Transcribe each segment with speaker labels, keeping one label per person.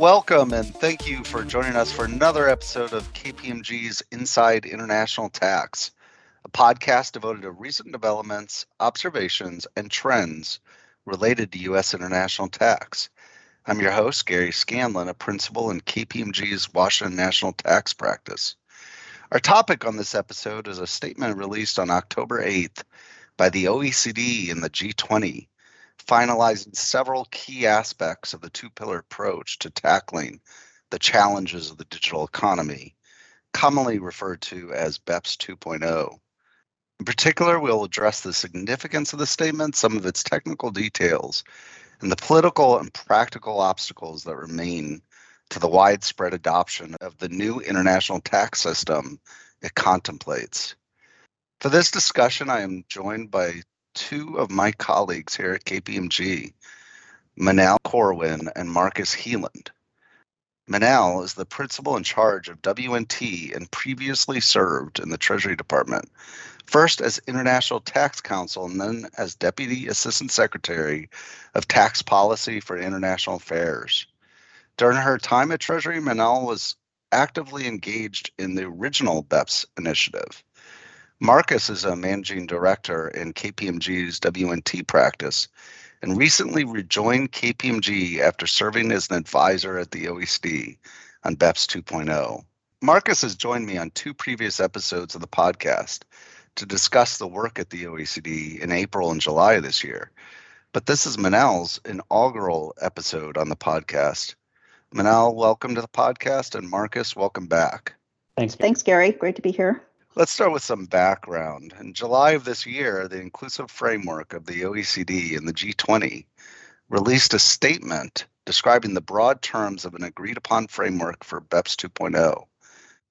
Speaker 1: Welcome and thank you for joining us for another episode of KPMG's Inside International Tax, a podcast devoted to recent developments, observations, and trends related to U.S. international tax. I'm your host, Gary Scanlon, a principal in KPMG's Washington National Tax Practice. Our topic on this episode is a statement released on October 8th by the OECD and the G20 finalizing several key aspects of the two pillar approach to tackling the challenges of the digital economy, commonly referred to as BEPS 2.0. In particular, we'll address the significance of the statement, some of its technical details, and the political and practical obstacles that remain to the widespread adoption of the new international tax system it contemplates. For this discussion, I am joined by two of my colleagues here at KPMG, Manal Corwin and Marcus Heeland. Manal is the principal in charge of WNT and previously served in the Treasury Department, first as International Tax Counsel and then as Deputy Assistant Secretary of Tax Policy for International Affairs. During her time at Treasury, Manal was actively engaged in the original BEPS initiative. Marcus is a managing director in KPMG's WNT practice and recently rejoined KPMG after serving as an advisor at the OECD on BEPS 2.0. Marcus has joined me on two previous episodes of the podcast to discuss the work at the OECD in April and July of this year. But this is Manal's inaugural episode on the podcast. Manal, welcome to the podcast, and Marcus, welcome back.
Speaker 2: Thanks. Thanks, Gary. Great to be here.
Speaker 1: Let's start with some background. In July of this year, the inclusive framework of the OECD and the G20 released a statement describing the broad terms of an agreed upon framework for BEPS 2.0.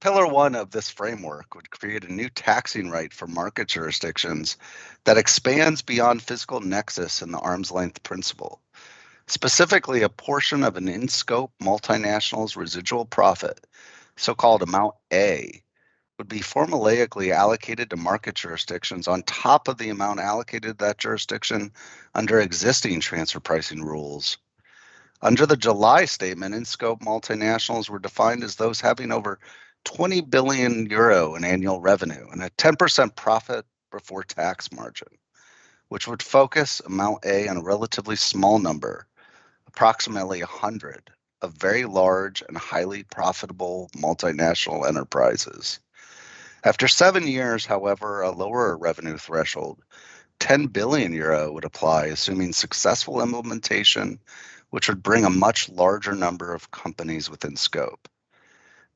Speaker 1: Pillar one of this framework would create a new taxing right for market jurisdictions that expands beyond physical nexus and the arm's length principle. Specifically, a portion of an in scope multinational's residual profit, so called Amount A, would be formulaically allocated to market jurisdictions on top of the amount allocated to that jurisdiction under existing transfer pricing rules. Under the July statement, in scope multinationals were defined as those having over 20 billion euro in annual revenue and a 10% profit before tax margin, which would focus amount A on a relatively small number, approximately 100, of very large and highly profitable multinational enterprises. After seven years, however, a lower revenue threshold, 10 billion euro, would apply, assuming successful implementation, which would bring a much larger number of companies within scope.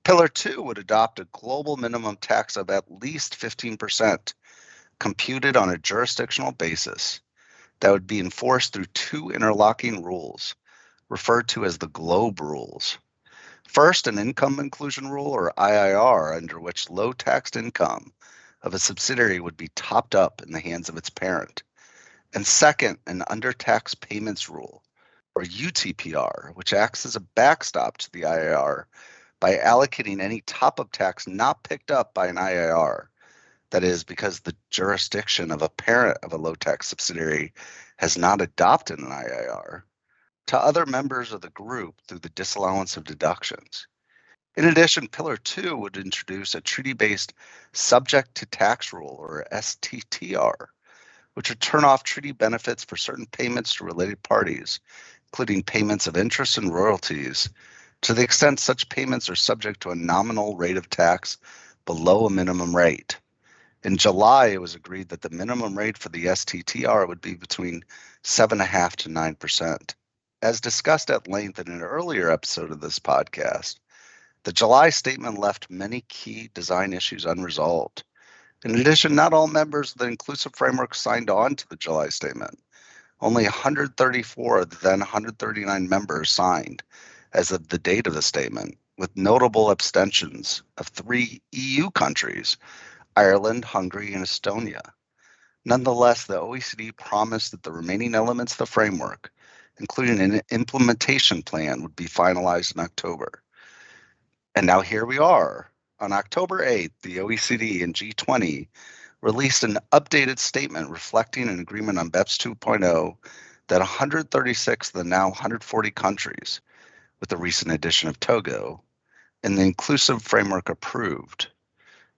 Speaker 1: Pillar two would adopt a global minimum tax of at least 15%, computed on a jurisdictional basis, that would be enforced through two interlocking rules, referred to as the GLOBE rules. First, an income inclusion rule or IIR, under which low taxed income of a subsidiary would be topped up in the hands of its parent. And second, an undertax payments rule or UTPR, which acts as a backstop to the IIR by allocating any top up tax not picked up by an IIR. That is, because the jurisdiction of a parent of a low tax subsidiary has not adopted an IIR to other members of the group through the disallowance of deductions. In addition, Pillar 2 would introduce a treaty based subject to tax rule or STTR, which would turn off treaty benefits for certain payments to related parties, including payments of interest and royalties, to the extent such payments are subject to a nominal rate of tax below a minimum rate. In July, it was agreed that the minimum rate for the STTR would be between 7.5 to 9%. As discussed at length in an earlier episode of this podcast, the July statement left many key design issues unresolved. In addition, not all members of the inclusive framework signed on to the July statement. Only 134 of the then 139 members signed as of the date of the statement, with notable abstentions of three EU countries Ireland, Hungary, and Estonia. Nonetheless, the OECD promised that the remaining elements of the framework including an implementation plan, would be finalized in October. And now here we are. On October 8th, the OECD and G20 released an updated statement reflecting an agreement on BEPS 2.0 that 136 of the now 140 countries, with the recent addition of Togo, and the inclusive framework approved.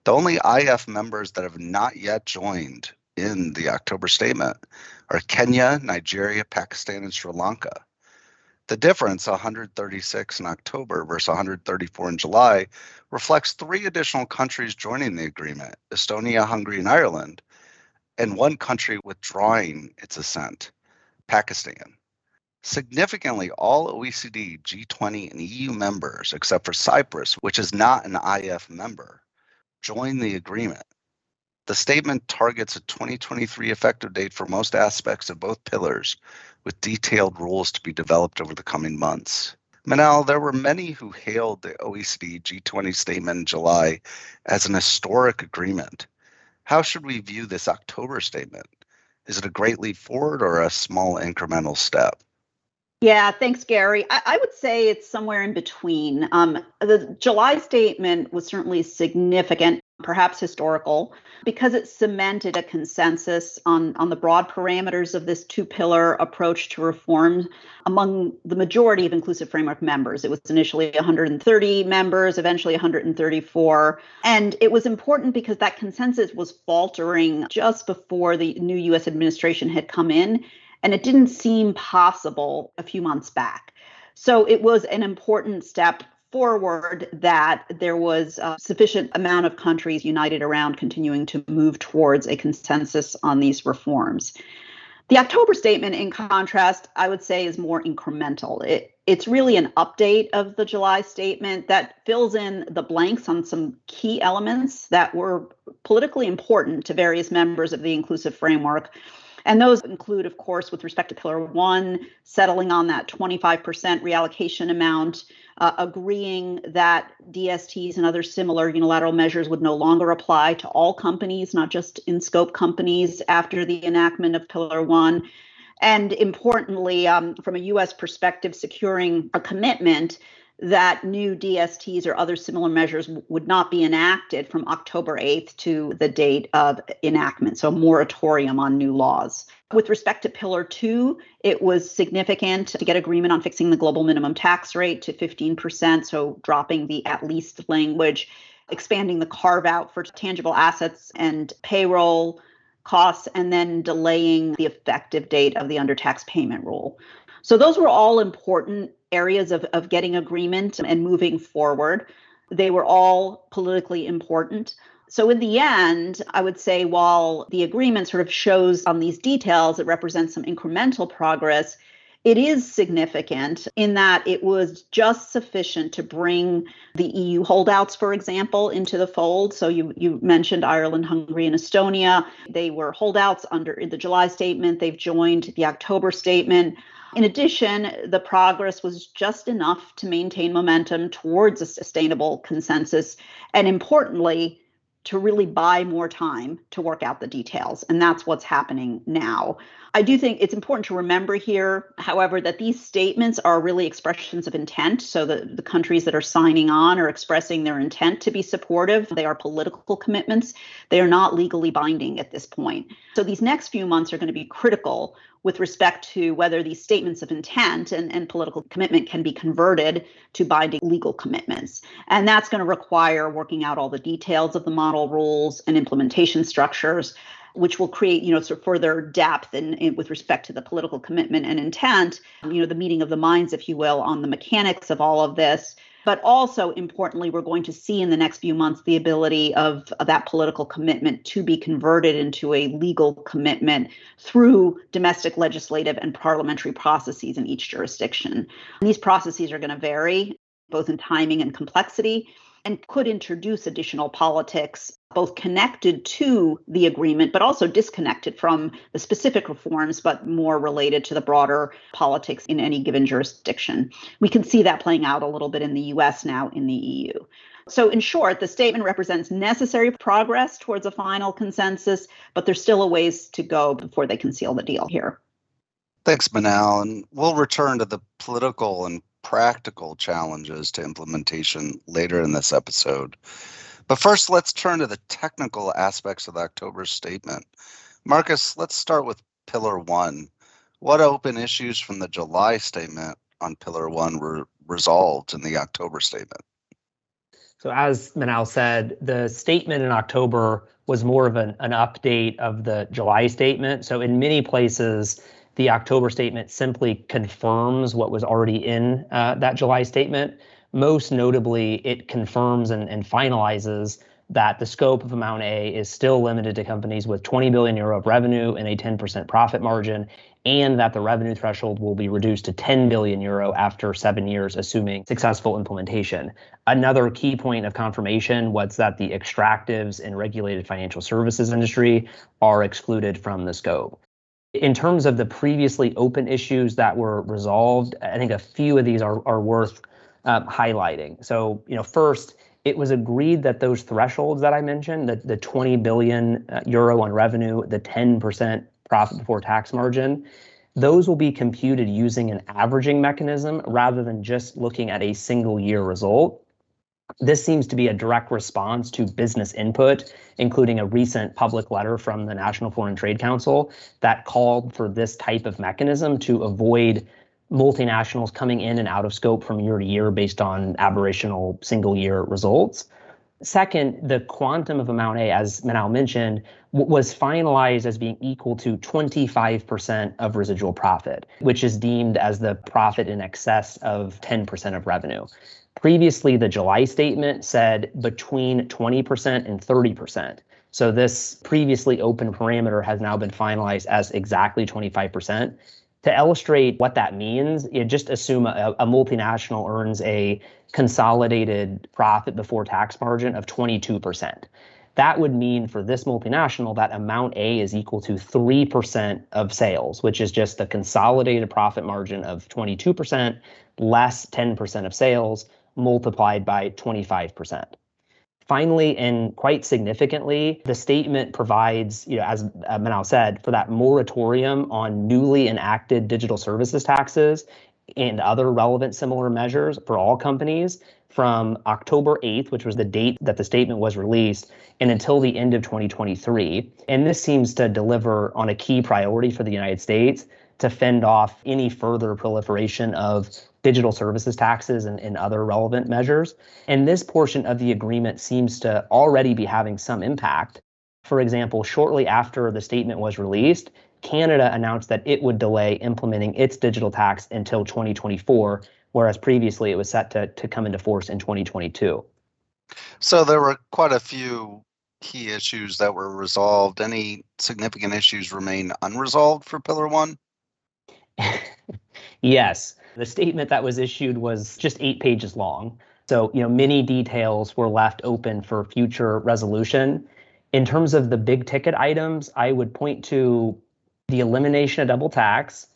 Speaker 1: The only IF members that have not yet joined in the October statement are Kenya, Nigeria, Pakistan, and Sri Lanka. The difference, 136 in October versus 134 in July, reflects three additional countries joining the agreement Estonia, Hungary, and Ireland, and one country withdrawing its assent, Pakistan. Significantly, all OECD, G20, and EU members, except for Cyprus, which is not an IF member, joined the agreement. The statement targets a 2023 effective date for most aspects of both pillars, with detailed rules to be developed over the coming months. Manal, there were many who hailed the OECD G20 statement in July as an historic agreement. How should we view this October statement? Is it a great leap forward or a small incremental step?
Speaker 2: Yeah, thanks, Gary. I, I, would say it's somewhere in between. Um, the July statement was certainly significant, perhaps historical, because it cemented a consensus on, on the broad parameters of this two pillar approach to reform among the majority of inclusive framework members. It was initially 130 members, eventually 134. And it was important because that consensus was faltering just before the new US administration had come in and it didn't seem possible a few months back. So it was an important step forward that there was a sufficient amount of countries united around continuing to move towards a consensus on these reforms. The October statement, in contrast, I would say is more incremental. It, it's really an update of the July statement that fills in the blanks on some key elements that were politically important to various members of the inclusive framework and those include, of course, with respect to Pillar One, settling on that 25% reallocation amount, uh, agreeing that DSTs and other similar unilateral measures would no longer apply to all companies, not just in scope companies, after the enactment of Pillar One. And importantly, um, from a US perspective, securing a commitment that new DSTs or other similar measures would not be enacted from October 8th to the date of enactment, so moratorium on new laws. With respect to Pillar 2, it was significant to get agreement on fixing the global minimum tax rate to 15%, so dropping the at least language, expanding the carve out for tangible assets and payroll costs, and then delaying the effective date of the undertax payment rule. So those were all important areas of, of getting agreement and moving forward. They were all politically important. So, in the end, I would say while the agreement sort of shows on these details, it represents some incremental progress. It is significant in that it was just sufficient to bring the EU holdouts, for example, into the fold. So you you mentioned Ireland, Hungary, and Estonia. They were holdouts under the July statement. They've joined the October statement. In addition, the progress was just enough to maintain momentum towards a sustainable consensus, and importantly, to really buy more time to work out the details. And that's what's happening now. I do think it's important to remember here, however, that these statements are really expressions of intent. So the, the countries that are signing on are expressing their intent to be supportive. They are political commitments. They are not legally binding at this point. So these next few months are going to be critical with respect to whether these statements of intent and, and political commitment can be converted to binding legal commitments. And that's going to require working out all the details of the model rules and implementation structures which will create, you know, sort of further depth in, with respect to the political commitment and intent, you know, the meeting of the minds, if you will, on the mechanics of all of this. But also importantly, we're going to see in the next few months the ability of, of that political commitment to be converted into a legal commitment through domestic legislative and parliamentary processes in each jurisdiction. And these processes are going to vary both in timing and complexity and could introduce additional politics, both connected to the agreement, but also disconnected from the specific reforms, but more related to the broader politics in any given jurisdiction. We can see that playing out a little bit in the US now in the EU. So, in short, the statement represents necessary progress towards a final consensus, but there's still a ways to go before they can seal the deal here.
Speaker 1: Thanks, Manal. And we'll return to the political and practical challenges to implementation later in this episode. But first, let's turn to the technical aspects of the October statement. Marcus, let's start with Pillar 1. What open issues from the July statement on Pillar 1 were resolved in the October statement?
Speaker 3: So, as Manal said, the statement in October was more of an, an update of the July statement. So, in many places, the October statement simply confirms what was already in uh, that July statement. Most notably, it confirms and, and finalizes that the scope of Amount A is still limited to companies with 20 billion euro of revenue and a 10% profit margin, and that the revenue threshold will be reduced to 10 billion euro after seven years, assuming successful implementation. Another key point of confirmation was that the extractives and regulated financial services industry are excluded from the scope. In terms of the previously open issues that were resolved, I think a few of these are, are worth um, highlighting. So, you know, first, it was agreed that those thresholds that I mentioned, the, the 20 billion uh, euro on revenue, the 10% profit before tax margin, those will be computed using an averaging mechanism rather than just looking at a single year result. This seems to be a direct response to business input, including a recent public letter from the National Foreign Trade Council that called for this type of mechanism to avoid multinationals coming in and out of scope from year to year based on aberrational single year results. Second, the quantum of amount A, as Manal mentioned, w- was finalized as being equal to 25% of residual profit, which is deemed as the profit in excess of 10% of revenue. Previously, the July statement said between 20% and 30%. So this previously open parameter has now been finalized as exactly 25% to illustrate what that means, you just assume a, a, multinational earns a consolidated profit before tax margin of 22%. That would mean for this multinational that amount A is equal to 3% of sales, which is just the consolidated profit margin of 22% less 10% of sales multiplied by 25%. Finally, and quite significantly, the statement provides, you know, as Manal said, for that moratorium on newly enacted digital services taxes and other relevant similar measures for all companies from October 8th, which was the date that the statement was released, and until the end of 2023. And this seems to deliver on a key priority for the United States to fend off any further proliferation of digital services taxes and, and other relevant measures. And this portion of the agreement seems to already be having some impact. For example, shortly after the statement was released, Canada announced that it would delay implementing its digital tax until 2024, whereas previously it was set to, to come into force in 2022.
Speaker 1: So there were quite a few key issues that were resolved. Any significant issues remain unresolved for Pillar One?
Speaker 3: yes. The statement that was issued was just eight pages long. So, you know, many details were left open for future resolution. In terms of the big ticket items, I would point to the elimination of double tax,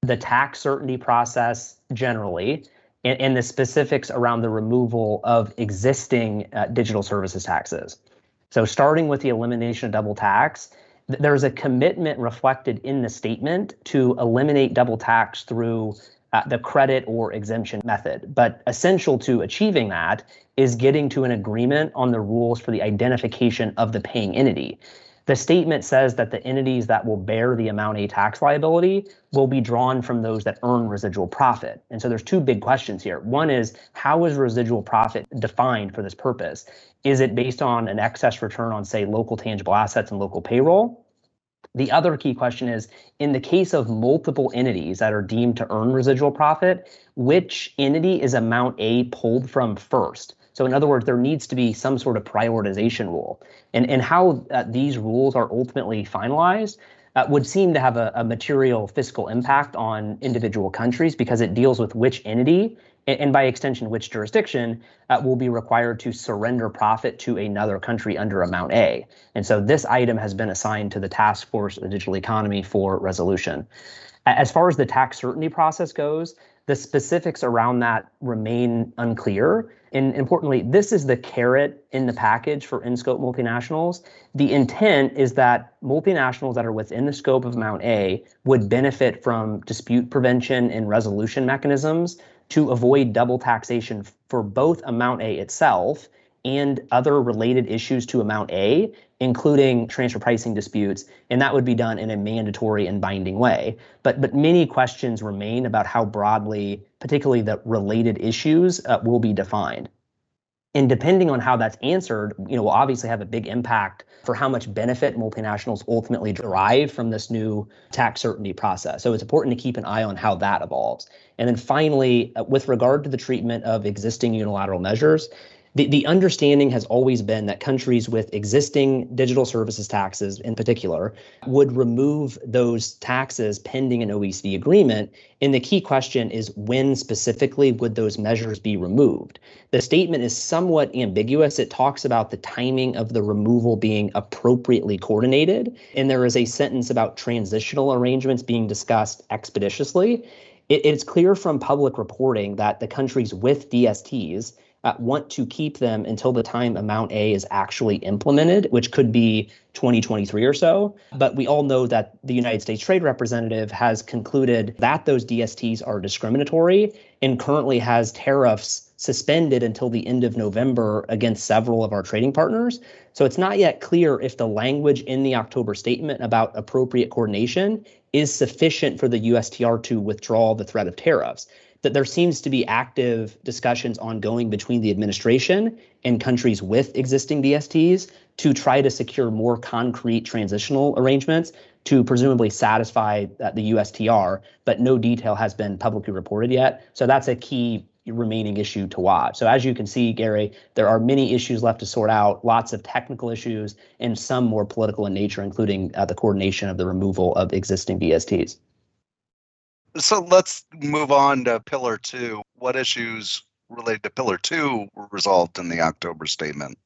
Speaker 3: the tax certainty process generally, and, and the specifics around the removal of existing uh, digital services taxes. So, starting with the elimination of double tax, there's a commitment reflected in the statement to eliminate double tax through uh, the credit or exemption method. But essential to achieving that is getting to an agreement on the rules for the identification of the paying entity. The statement says that the entities that will bear the amount A tax liability will be drawn from those that earn residual profit. And so there's two big questions here. One is how is residual profit defined for this purpose? Is it based on an excess return on, say, local tangible assets and local payroll? The other key question is in the case of multiple entities that are deemed to earn residual profit, which entity is amount A pulled from first? So, in other words, there needs to be some sort of prioritization rule. And, and how uh, these rules are ultimately finalized uh, would seem to have a, a material fiscal impact on individual countries because it deals with which entity and by extension, which jurisdiction uh, will be required to surrender profit to another country under Amount A. And so this item has been assigned to the Task Force of the Digital Economy for resolution. As far as the tax certainty process goes, the specifics around that remain unclear. And importantly, this is the carrot in the package for in scope multinationals. The intent is that multinationals that are within the scope of Amount A would benefit from dispute prevention and resolution mechanisms to avoid double taxation for both Amount A itself and other related issues to Amount A, including transfer pricing disputes, and that would be done in a mandatory and binding way. But but many questions remain about how broadly, particularly the related issues, uh, will be defined. And depending on how that's answered, you know, will obviously have a big impact for how much benefit multinationals ultimately derive from this new tax certainty process. So it's important to keep an eye on how that evolves. And then finally, uh, with regard to the treatment of existing unilateral measures, the, the understanding has always been that countries with existing digital services taxes in particular would remove those taxes pending an OECD agreement. And the key question is when specifically would those measures be removed? The statement is somewhat ambiguous. It talks about the timing of the removal being appropriately coordinated. And there is a sentence about transitional arrangements being discussed expeditiously. It, it's clear from public reporting that the countries with DSTs uh, want to keep them until the time Amount A is actually implemented, which could be 2023 or so. But we all know that the United States Trade Representative has concluded that those DSTs are discriminatory and currently has tariffs suspended until the end of November against several of our trading partners. So it's not yet clear if the language in the October statement about appropriate coordination is sufficient for the USTR to withdraw the threat of tariffs that there seems to be active discussions ongoing between the administration and countries with existing DSTs to try to secure more concrete transitional arrangements to presumably satisfy the USTR, but no detail has been publicly reported yet. So that's a key remaining issue to watch. So as you can see, Gary, there are many issues left to sort out, lots of technical issues, and some more political in nature, including uh, the coordination of the removal of existing DSTs.
Speaker 1: So let's move on to Pillar Two. What issues related to Pillar Two were resolved in the October statement?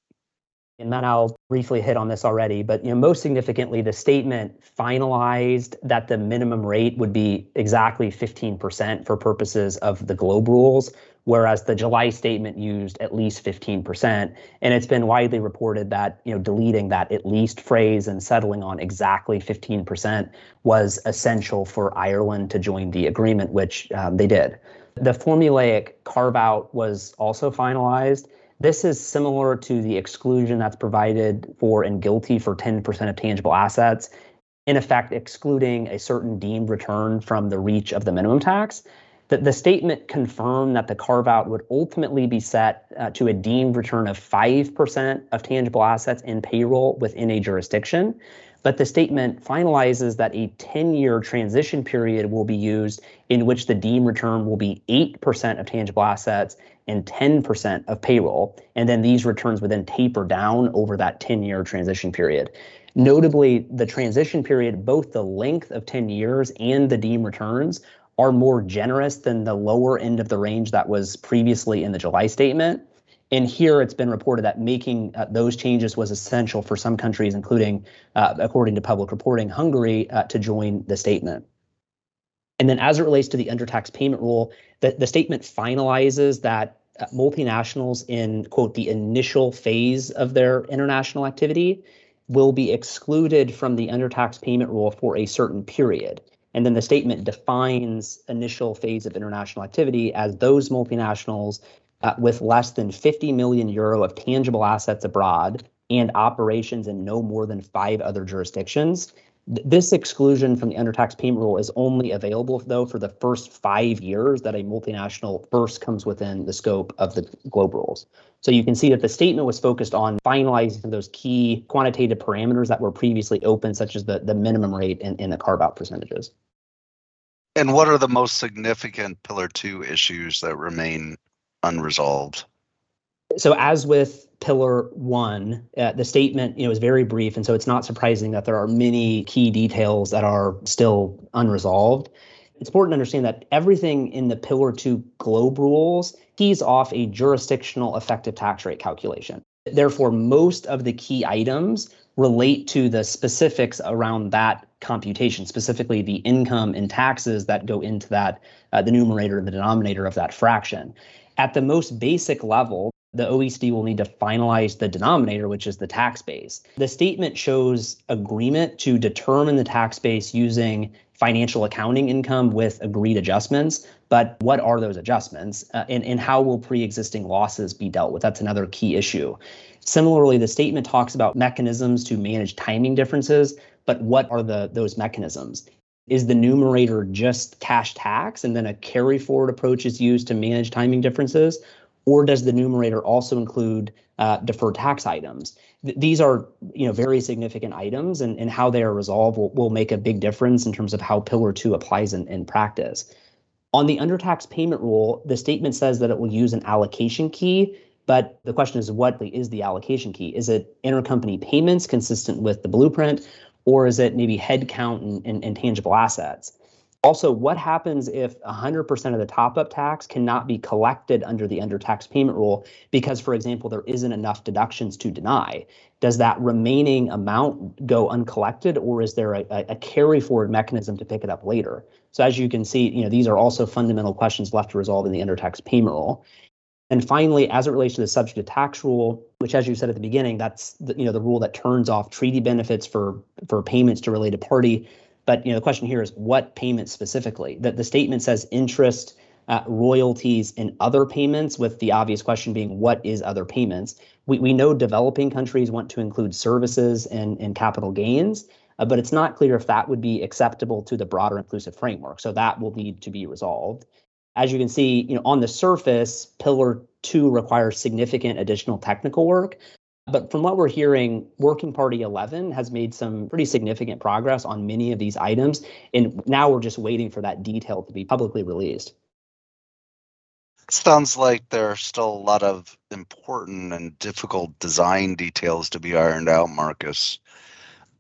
Speaker 3: And then I'll briefly hit on this already, but you know, most significantly, the statement finalized that the minimum rate would be exactly 15% for purposes of the GloBE rules, whereas the July statement used at least 15%. And it's been widely reported that you know deleting that at least phrase and settling on exactly 15% was essential for Ireland to join the agreement, which um, they did. The formulaic carve out was also finalized this is similar to the exclusion that's provided for in GILTI for 10% of tangible assets, in effect, excluding a certain deemed return from the reach of the minimum tax. The, the statement confirmed that the carve out would ultimately be set uh, to a deemed return of 5% of tangible assets in payroll within a jurisdiction. But the statement finalizes that a 10 year transition period will be used in which the deemed return will be 8% of tangible assets and 10% of payroll. And then these returns would then taper down over that 10 year transition period. Notably, the transition period, both the length of 10 years and the deemed returns, are more generous than the lower end of the range that was previously in the July statement. And here it's been reported that making uh, those changes was essential for some countries, including, uh, according to public reporting, Hungary, uh, to join the statement. And then as it relates to the undertax payment rule, the, the statement finalizes that uh, multinationals in, quote, the initial phase of their international activity will be excluded from the undertax payment rule for a certain period. And then the statement defines initial phase of international activity as those multinationals uh, with less than 50 million euro of tangible assets abroad and operations in no more than five other jurisdictions. This exclusion from the undertax payment rule is only available, though, for the first five years that a multinational first comes within the scope of the GloBE rules. So you can see that the statement was focused on finalizing those key quantitative parameters that were previously open, such as the, the minimum rate and, and the carve out percentages.
Speaker 1: And what are the most significant Pillar 2 issues that remain unresolved?
Speaker 3: So, as with pillar one, uh, the statement you know is very brief, and so it's not surprising that there are many key details that are still unresolved. It's important to understand that everything in the pillar two GloBE rules keys off a jurisdictional effective tax rate calculation. Therefore, most of the key items relate to the specifics around that computation, specifically the income and taxes that go into that, uh, the numerator and the denominator of that fraction. At the most basic level, the OECD will need to finalize the denominator, which is the tax base. The statement shows agreement to determine the tax base using financial accounting income with agreed adjustments. But what are those adjustments? Uh, and, and how will pre existing losses be dealt with? That's another key issue. Similarly, the statement talks about mechanisms to manage timing differences, but what are the those mechanisms? Is the numerator just cash tax and then a carry forward approach is used to manage timing differences? Or does the numerator also include uh, deferred tax items? Th- these are you know very significant items, and, and how they are resolved will, will make a big difference in terms of how Pillar 2 applies in, in practice. On the undertax payment rule, the statement says that it will use an allocation key, but the question is what is the allocation key? Is it intercompany payments consistent with the blueprint, or is it maybe headcount and, and, and tangible assets? Also, what happens if 100% of the top up tax cannot be collected under the undertax payment rule because, for example, there isn't enough deductions to deny? Does that remaining amount go uncollected or is there a, a carry forward mechanism to pick it up later? So, as you can see, you know, these are also fundamental questions left to resolve in the undertax payment rule. And finally, as it relates to the subject to tax rule, which, as you said at the beginning, that's the, you know the rule that turns off treaty benefits for for payments to related party. But you know, the question here is what payments specifically? That the statement says interest, uh, royalties, and other payments, with the obvious question being what is other payments? We, we know developing countries want to include services and, and capital gains, uh, but it's not clear if that would be acceptable to the broader inclusive framework. So that will need to be resolved. As you can see, you know, on the surface, Pillar 2 requires significant additional technical work, but from what we're hearing, Working Party 11 has made some pretty significant progress on many of these items. And now we're just waiting for that detail to be publicly released.
Speaker 1: Sounds like there are still a lot of important and difficult design details to be ironed out, Marcus.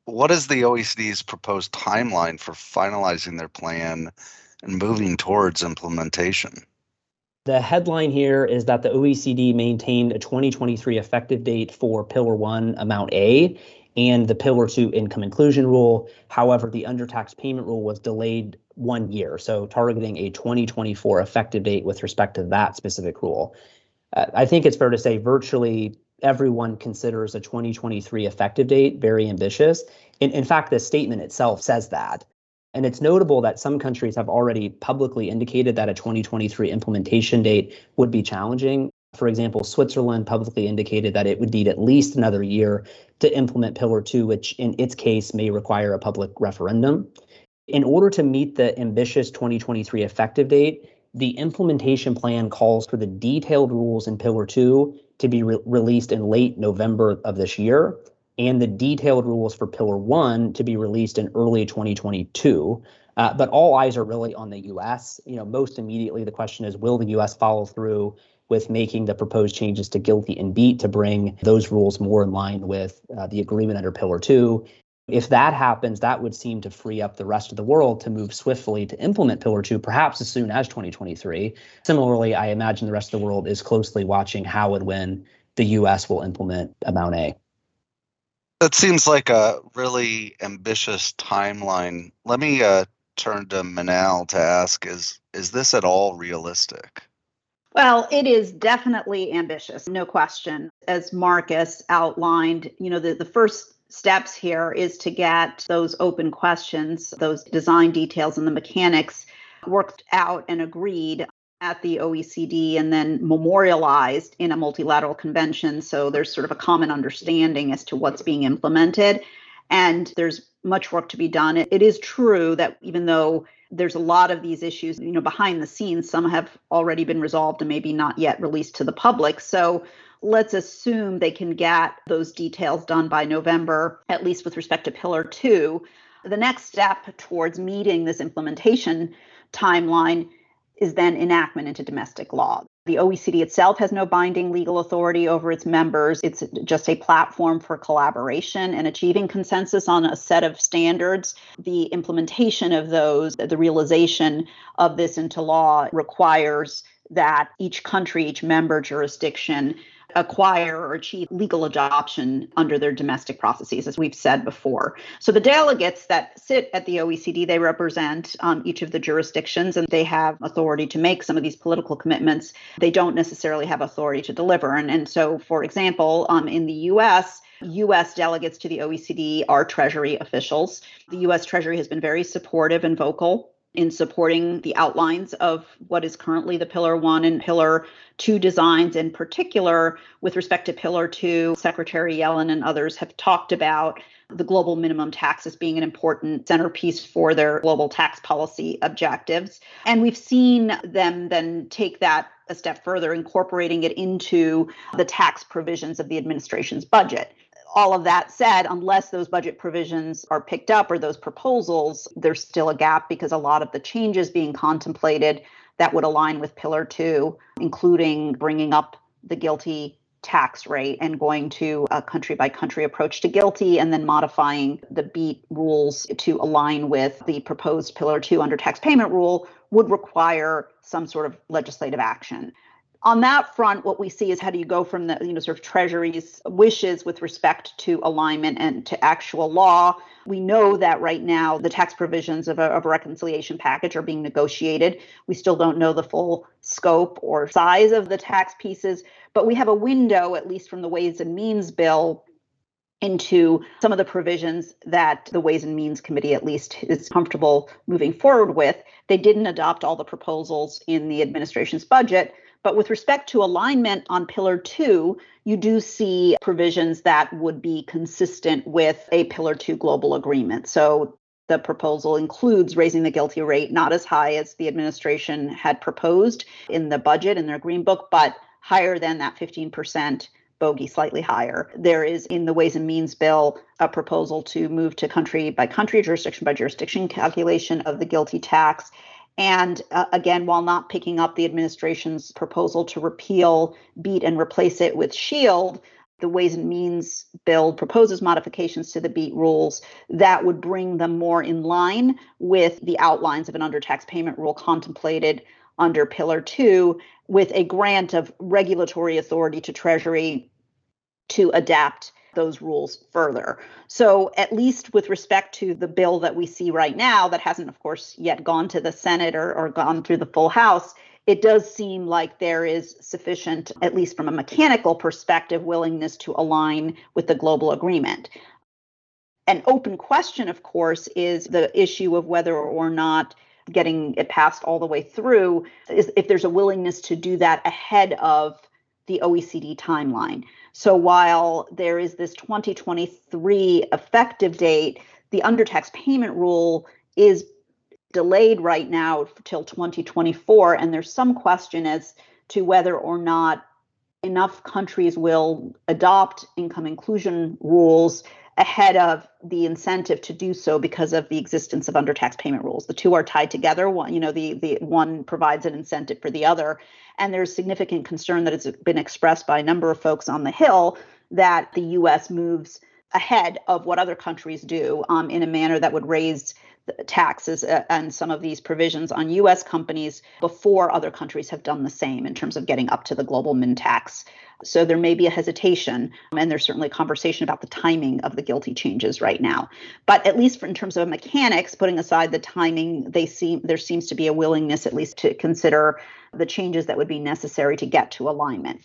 Speaker 1: What is the OECD's proposed timeline for finalizing their plan and moving towards implementation?
Speaker 3: The headline here is that the OECD maintained a 2023 effective date for Pillar 1 Amount A and the Pillar 2 Income Inclusion Rule. However, the undertax payment rule was delayed one year, so targeting a 2024 effective date with respect to that specific rule. Uh, I think it's fair to say virtually everyone considers a 2023 effective date very ambitious. In, in fact, the statement itself says that. And it's notable that some countries have already publicly indicated that a 2023 implementation date would be challenging. For example, Switzerland publicly indicated that it would need at least another year to implement Pillar 2, which in its case may require a public referendum. In order to meet the ambitious 2023 effective date, the implementation plan calls for the detailed rules in Pillar 2 to be re- released in late November of this year and the detailed rules for Pillar 1 to be released in early 2022. Uh, but all eyes are really on the US. You know, most immediately the question is will the US follow through with making the proposed changes to GILTI and BEAT to bring those rules more in line with uh, the agreement under Pillar 2? If that happens, that would seem to free up the rest of the world to move swiftly to implement Pillar 2, perhaps as soon as 2023. Similarly, I imagine the rest of the world is closely watching how and when the US will implement Amount A.
Speaker 1: That seems like a really ambitious timeline. Let me uh, turn to Manal to ask: Is is this at all realistic?
Speaker 2: Well, it is definitely ambitious, no question. As Marcus outlined, you know, the, the first steps here is to get those open questions, those design details and the mechanics worked out and agreed at the OECD and then memorialized in a multilateral convention. So there's sort of a common understanding as to what's being implemented. And there's much work to be done. It, is true that even though there's a lot of these issues, you know, behind the scenes, some have already been resolved and maybe not yet released to the public. So let's assume they can get those details done by November, at least with respect to Pillar 2. The next step towards meeting this implementation timeline is then enactment into domestic law. The OECD itself has no binding legal authority over its members. It's just a platform for collaboration and achieving consensus on a set of standards. The implementation of those, the realization of this into law requires that each country, each member jurisdiction acquire or achieve legal adoption under their domestic processes, as we've said before. So the delegates that sit at the OECD, they represent um, each of the jurisdictions and they have authority to make some of these political commitments. They don't necessarily have authority to deliver. And, and so, for example, um, in the US, US delegates to the OECD are Treasury officials. The US Treasury has been very supportive and vocal in supporting the outlines of what is currently the Pillar 1 and Pillar 2 designs. In particular, with respect to Pillar 2, Secretary Yellen and others have talked about the global minimum tax as being an important centerpiece for their global tax policy objectives. And we've seen them then take that a step further, incorporating it into the tax provisions of the administration's budget all of that said, unless those budget provisions are picked up or those proposals, there's still a gap because a lot of the changes being contemplated that would align with Pillar 2, including bringing up the GILTI tax rate and going to a country by country approach to GILTI and then modifying the BEAT rules to align with the proposed Pillar 2 under tax payment rule would require some sort of legislative action on that front, what we see is how do you go from the you know sort of Treasury's wishes with respect to alignment and to actual law. We know that right now the tax provisions of a, of a reconciliation package are being negotiated. We still don't know the full scope or size of the tax pieces, but we have a window, at least from the Ways and Means bill, into some of the provisions that the Ways and Means Committee at least is comfortable moving forward with. They didn't adopt all the proposals in the administration's budget, but with respect to alignment on Pillar 2, you do see provisions that would be consistent with a Pillar 2 global agreement. So the proposal includes raising the GILTI rate not as high as the administration had proposed in the budget in their green book, but higher than that 15% bogey, slightly higher. There is in the Ways and Means bill a proposal to move to country by country, jurisdiction by jurisdiction calculation of the GILTI tax. And uh, again, while not picking up the administration's proposal to repeal BEAT and replace it with SHIELD, the Ways and Means bill proposes modifications to the BEAT rules that would bring them more in line with the outlines of an undertax payment rule contemplated under Pillar 2, with a grant of regulatory authority to Treasury to adapt those rules further. So, at least with respect to the bill that we see right now, that hasn't, of course, yet gone to the Senate or, or gone through the full House, it does seem like there is sufficient, at least from a mechanical perspective, willingness to align with the global agreement. An open question, of course, is the issue of whether or not getting it passed all the way through is if there's a willingness to do that ahead of the OECD timeline. So while there is this 2023 effective date, the undertax payment rule is delayed right now till 2024. And there's some question as to whether or not enough countries will adopt income inclusion rules ahead of the incentive to do so because of the existence of undertax payment rules. The two are tied together. One, you know, the the one provides an incentive for the other, and there's significant concern that has been expressed by a number of folks on the Hill that the U.S. moves ahead of what other countries do um, in a manner that would raise taxes uh, and some of these provisions on US companies before other countries have done the same in terms of getting up to the global min tax. So there may be a hesitation, and there's certainly a conversation about the timing of the GILTI changes right now. But at least in terms of mechanics, putting aside the timing, they seem there seems to be a willingness at least to consider the changes that would be necessary to get to alignment.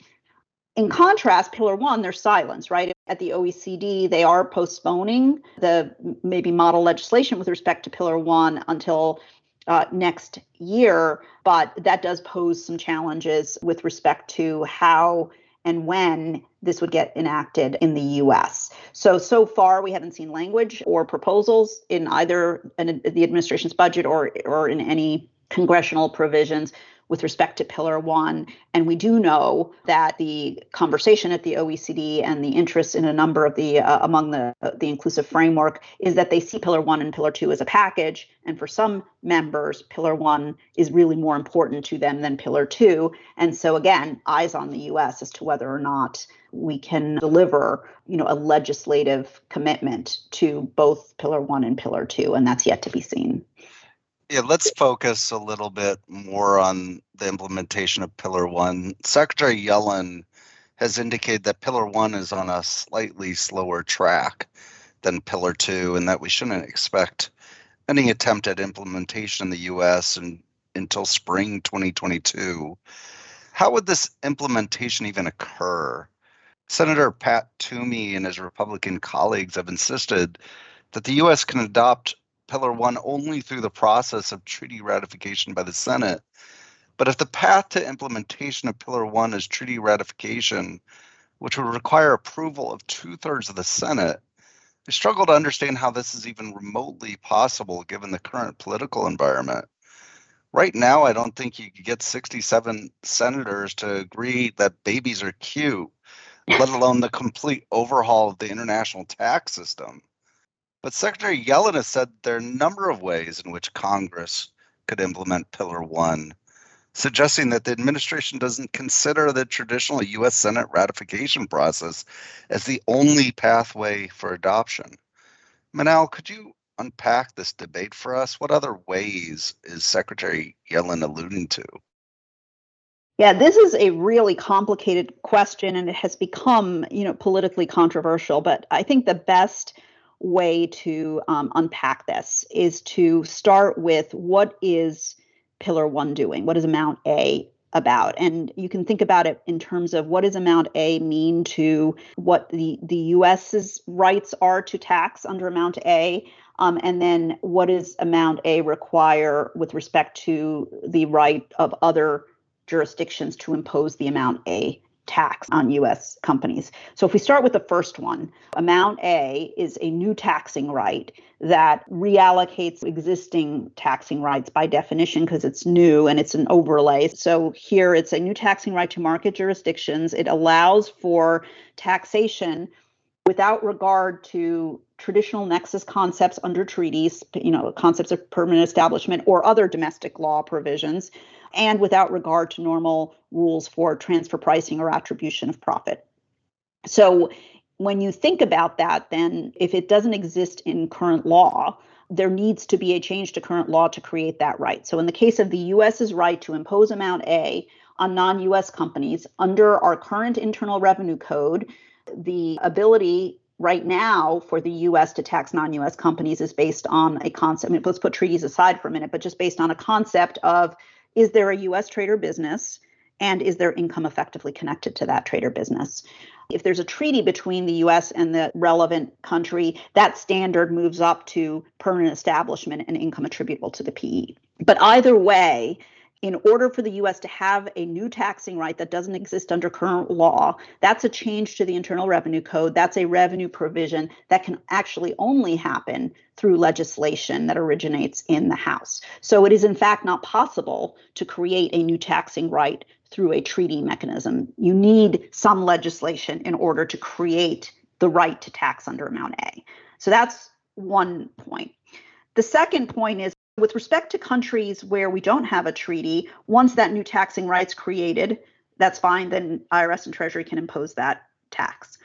Speaker 2: In contrast, Pillar One, there's silence, right? At the OECD, they are postponing the maybe model legislation with respect to Pillar One until uh, next year, but that does pose some challenges with respect to how and when this would get enacted in the US. So, so far, we haven't seen language or proposals in either an, the administration's budget or, or in any congressional provisions with respect to Pillar One. And we do know that the conversation at the OECD and the interest in a number of the uh, among the the inclusive framework is that they see Pillar One and Pillar Two as a package. And for some members, Pillar One is really more important to them than Pillar Two. And so again, eyes on the U.S. as to whether or not we can deliver, you know, a legislative commitment to both Pillar One and Pillar Two, and that's yet to be seen.
Speaker 1: Yeah, let's focus a little bit more on the implementation of Pillar One. Secretary Yellen has indicated that Pillar 1 is on a slightly slower track than Pillar 2 and that we shouldn't expect any attempt at implementation in the US and, until spring 2022. How would this implementation even occur? Senator Pat Toomey and his Republican colleagues have insisted that the U.S. can adopt Pillar 1 only through the process of treaty ratification by the Senate. But if the path to implementation of Pillar 1 is treaty ratification, which would require approval of two thirds of the Senate, I struggle to understand how this is even remotely possible given the current political environment. Right now, I don't think you could get 67 senators to agree that babies are cute let alone the complete overhaul of the international tax system. But Secretary Yellen has said there are a number of ways in which Congress could implement Pillar 1, suggesting that the administration doesn't consider the traditional U.S. Senate ratification process as the only pathway for adoption. Manal, could you unpack this debate for us? What other ways is Secretary Yellen alluding to?
Speaker 2: Yeah, this is a really complicated question and it has become, you know, politically controversial. But I think the best way to um, unpack this is to start with what is Pillar One doing? What is Amount A about? And you can think about it in terms of what does Amount A mean to what the, the US's rights are to tax under Amount A? Um, and then what does Amount A require with respect to the right of other jurisdictions to impose the amount A tax on US companies. So if we start with the first one, amount A is a new taxing right that reallocates existing taxing rights by definition because it's new and it's an overlay. So here it's a new taxing right to market jurisdictions. It allows for taxation without regard to traditional nexus concepts under treaties, you know, concepts of permanent establishment or other domestic law provisions and without regard to normal rules for transfer pricing or attribution of profit. So when you think about that, then if it doesn't exist in current law, there needs to be a change to current law to create that right. So in the case of the US's right to impose amount A on non-US companies under our current internal revenue code, the ability right now for the US to tax non US companies is based on a concept. I mean, let's put treaties aside for a minute, but just based on a concept of is there a US trade or business? And is their income effectively connected to that trade or business? If there's a treaty between the US and the relevant country, that standard moves up to permanent establishment and income attributable to the PE. But either way, in order for the US to have a new taxing right that doesn't exist under current law, that's a change to the Internal Revenue Code. That's a revenue provision that can actually only happen through legislation that originates in the House. So it is, in fact, not possible to create a new taxing right through a treaty mechanism. You need some legislation in order to create the right to tax under Amount A. So that's one point. The second point is with respect to countries where we don't have a treaty, once that new taxing right's created, that's fine, then IRS and Treasury can impose that tax.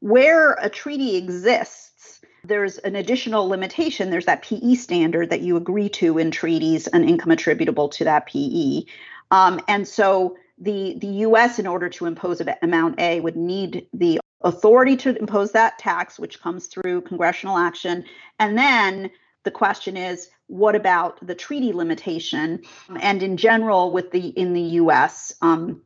Speaker 2: Where a treaty exists, there's an additional limitation. There's that PE standard that you agree to in treaties and income attributable to that PE. Um, and so the, the US, in order to impose an amount A, would need the authority to impose that tax, which comes through congressional action. And then the question is what about the treaty limitation? And in general, with the in the U.S., um,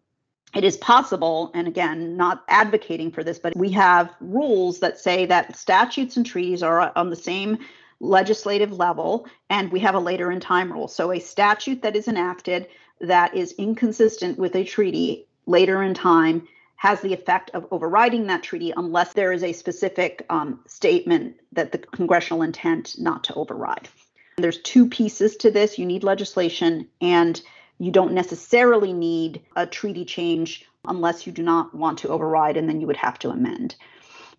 Speaker 2: it is possible, and again, not advocating for this, but we have rules that say that statutes and treaties are on the same legislative level, and we have a later in time rule. So a statute that is enacted that is inconsistent with a treaty later in time has the effect of overriding that treaty unless there is a specific um, statement that the congressional intent not to override. There's two pieces to this. You need legislation, and you don't necessarily need a treaty change unless you do not want to override, and then you would have to amend.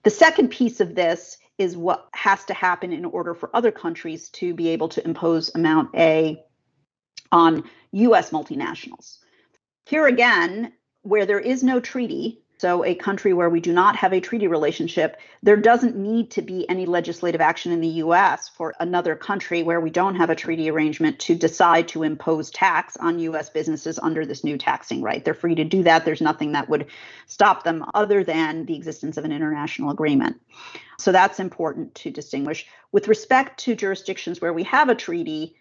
Speaker 2: The second piece of this is what has to happen in order for other countries to be able to impose Amount A on US multinationals. Here again, where there is no treaty, So, a country where we do not have a treaty relationship, there doesn't need to be any legislative action in the US for another country where we don't have a treaty arrangement to decide to impose tax on US businesses under this new taxing right. They're free to do that. There's nothing that would stop them other than the existence of an international agreement. So, that's important to distinguish. With respect to jurisdictions where we have a treaty,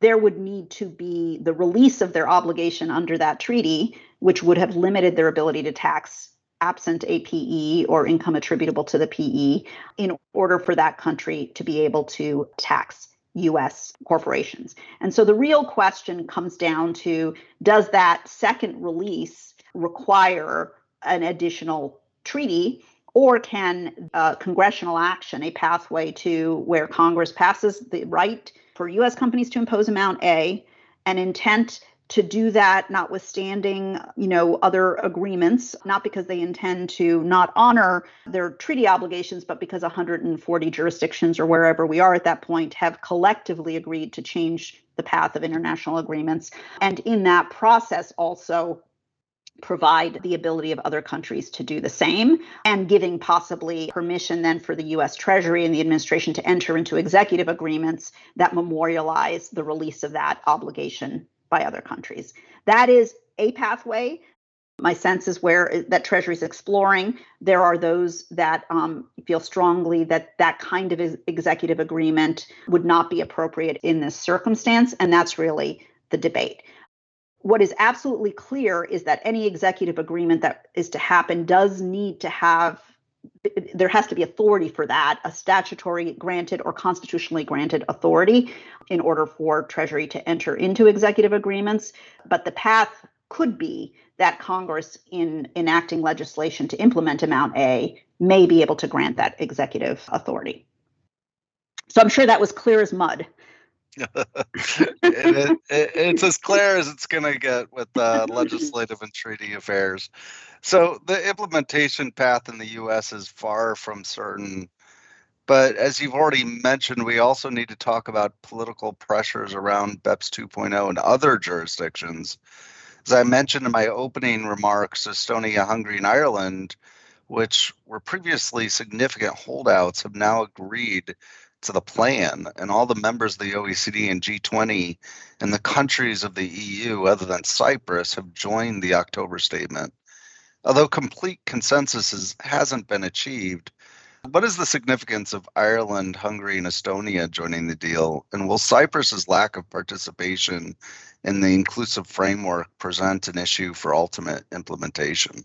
Speaker 2: there would need to be the release of their obligation under that treaty, which would have limited their ability to tax absent a PE or income attributable to the PE in order for that country to be able to tax US corporations. And so the real question comes down to does that second release require an additional treaty? Or can uh, congressional action, a pathway to where Congress passes the right for US companies to impose amount A, an intent to do that notwithstanding you know other agreements not because they intend to not honor their treaty obligations but because 140 jurisdictions or wherever we are at that point have collectively agreed to change the path of international agreements. And in that process also provide the ability of other countries to do the same and giving possibly permission then for the US Treasury and the administration to enter into executive agreements that memorialize the release of that obligation by other countries. That is a pathway. My sense is where that Treasury is exploring. There are those that um, feel strongly that that kind of executive agreement would not be appropriate in this circumstance, and that's really the debate what is absolutely clear is that any executive agreement that is to happen does need to have there has to be authority for that, a statutory granted or constitutionally granted authority in order for Treasury to enter into executive agreements. But the path could be that Congress, in enacting legislation to implement Amount A, may be able to grant that executive authority. So I'm sure that was clear as mud
Speaker 1: it, it, it's as clear as it's going to get with uh, legislative and treaty affairs. So the implementation path in the U.S. is far from certain. But as you've already mentioned, we also need to talk about political pressures around BEPS 2.0 and other jurisdictions. As I mentioned in my opening remarks, Estonia, Hungary, and Ireland, which were previously significant holdouts, have now agreed to the plan, and all the members of the OECD and G20 and the countries of the EU, other than Cyprus, have joined the October statement. Although complete consensus is, hasn't been achieved, what is the significance of Ireland, Hungary, and Estonia joining the deal? And will Cyprus's lack of participation in the inclusive framework present an issue for ultimate implementation?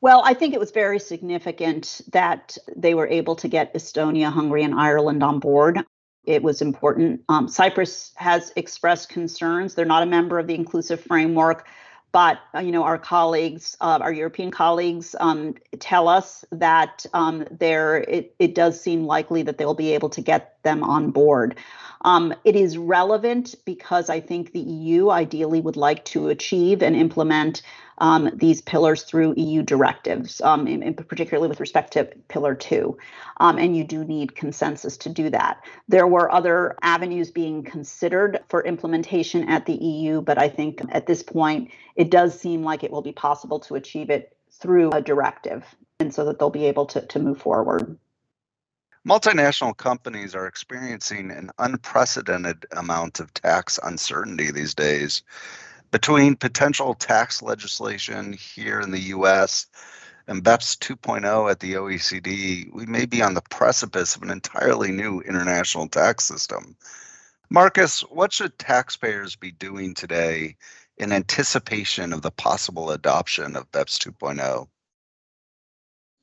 Speaker 2: Well, I think it was very significant that they were able to get Estonia, Hungary, and Ireland on board. It was important. Um, Cyprus has expressed concerns. They're not a member of the inclusive framework, but uh, you know our colleagues, uh, our European colleagues, um, tell us that um, there it, it does seem likely that they'll be able to get them on board. Um, it is relevant because I think the EU ideally would like to achieve and implement um, these pillars through EU directives, um, in, in particularly with respect to Pillar 2. Um, and you do need consensus to do that. There were other avenues being considered for implementation at the EU, but I think at this point, it does seem like it will be possible to achieve it through a directive, and so that they'll be able to, to move forward.
Speaker 1: Multinational companies are experiencing an unprecedented amount of tax uncertainty these days between potential tax legislation here in the US and BEPS 2.0 at the OECD, we may be on the precipice of an entirely new international tax system. Marcus, what should taxpayers be doing today in anticipation of the possible adoption of BEPS 2.0?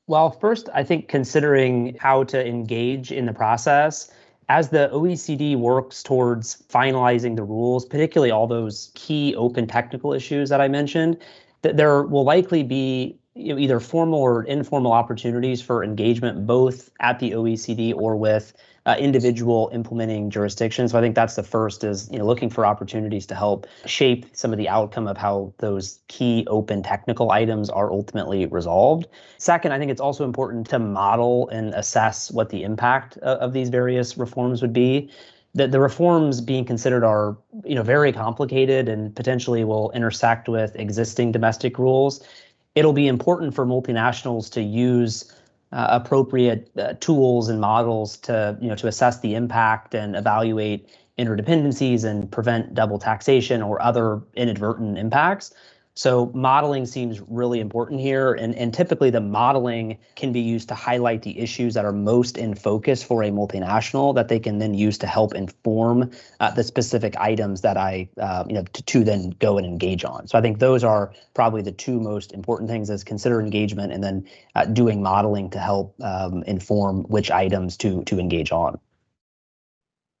Speaker 3: Well, first, I think considering how to engage in the process as the OECD works towards finalizing the rules, particularly all those key open technical issues that I mentioned, that there will likely be you know, either formal or informal opportunities for engagement both at the OECD or with uh, individual implementing jurisdictions. So I think that's the first is you know looking for opportunities to help shape some of the outcome of how those key open technical items are ultimately resolved. Second, I think it's also important to model and assess what the impact of, of these various reforms would be. The, the reforms being considered are you know very complicated and potentially will intersect with existing domestic rules it'll be important for multinationals to use uh, appropriate uh, tools and models to you know to assess the impact and evaluate interdependencies and prevent double taxation or other inadvertent impacts. So modeling seems really important here. And, and typically the modeling can be used to highlight the issues that are most in focus for a multinational that they can then use to help inform uh, the specific items that I, uh, you know, to, to then go and engage on. So I think those are probably the two most important things is consider engagement and then uh, doing modeling to help um, inform which items to, to engage on.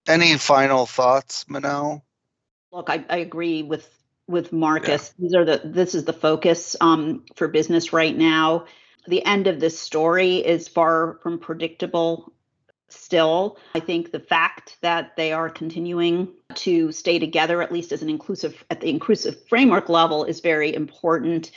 Speaker 1: Any final thoughts, Manal?
Speaker 2: Look, I, I agree with with Marcus. Yeah. These are the this is the focus um, for business right now. The end of this story is far from predictable. Still, I think the fact that they are continuing to stay together, at least as an inclusive at the inclusive framework level, is very important.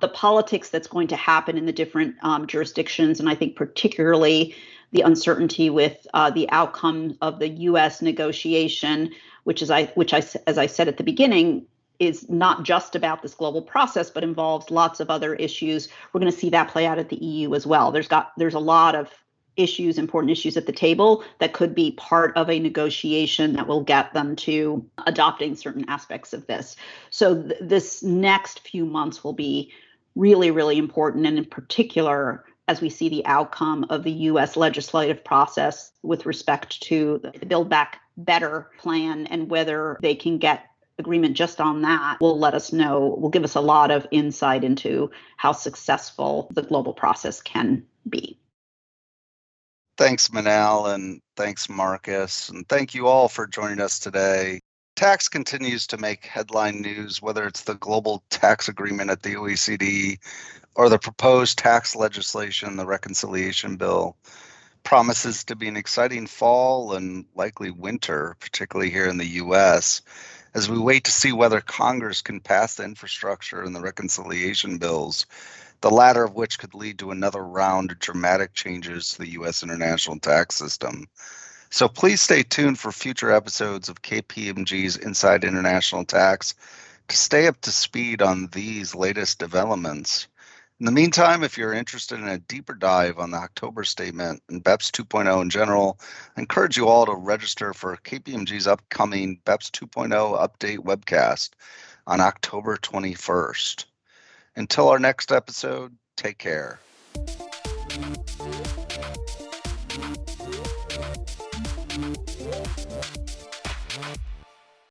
Speaker 2: The politics that's going to happen in the different um, jurisdictions, and I think particularly the uncertainty with uh, the outcome of the U.S. negotiation, which is I, which I, as I said at the beginning, is not just about this global process, but involves lots of other issues. We're going to see that play out at the EU as well. There's got there's a lot of issues, important issues at the table that could be part of a negotiation that will get them to adopting certain aspects of this. So th- this next few months will be really, really important, and in particular as we see the outcome of the US legislative process with respect to the Build Back Better plan and whether they can get agreement just on that will let us know, will give us a lot of insight into how successful the global process can be.
Speaker 1: Thanks, Manal, and thanks, Marcus. And thank you all for joining us today. Tax continues to make headline news, whether it's the global tax agreement at the OECD or the proposed tax legislation, the reconciliation bill. Promises to be an exciting fall and likely winter, particularly here in the US, as we wait to see whether Congress can pass the infrastructure and the reconciliation bills, the latter of which could lead to another round of dramatic changes to the US international tax system. So please stay tuned for future episodes of KPMG's Inside International Tax to stay up to speed on these latest developments. In the meantime, if you're interested in a deeper dive on the October statement and BEPS 2.0 in general, I encourage you all to register for KPMG's upcoming BEPS 2.0 update webcast on October 21st. Until our next episode, take care.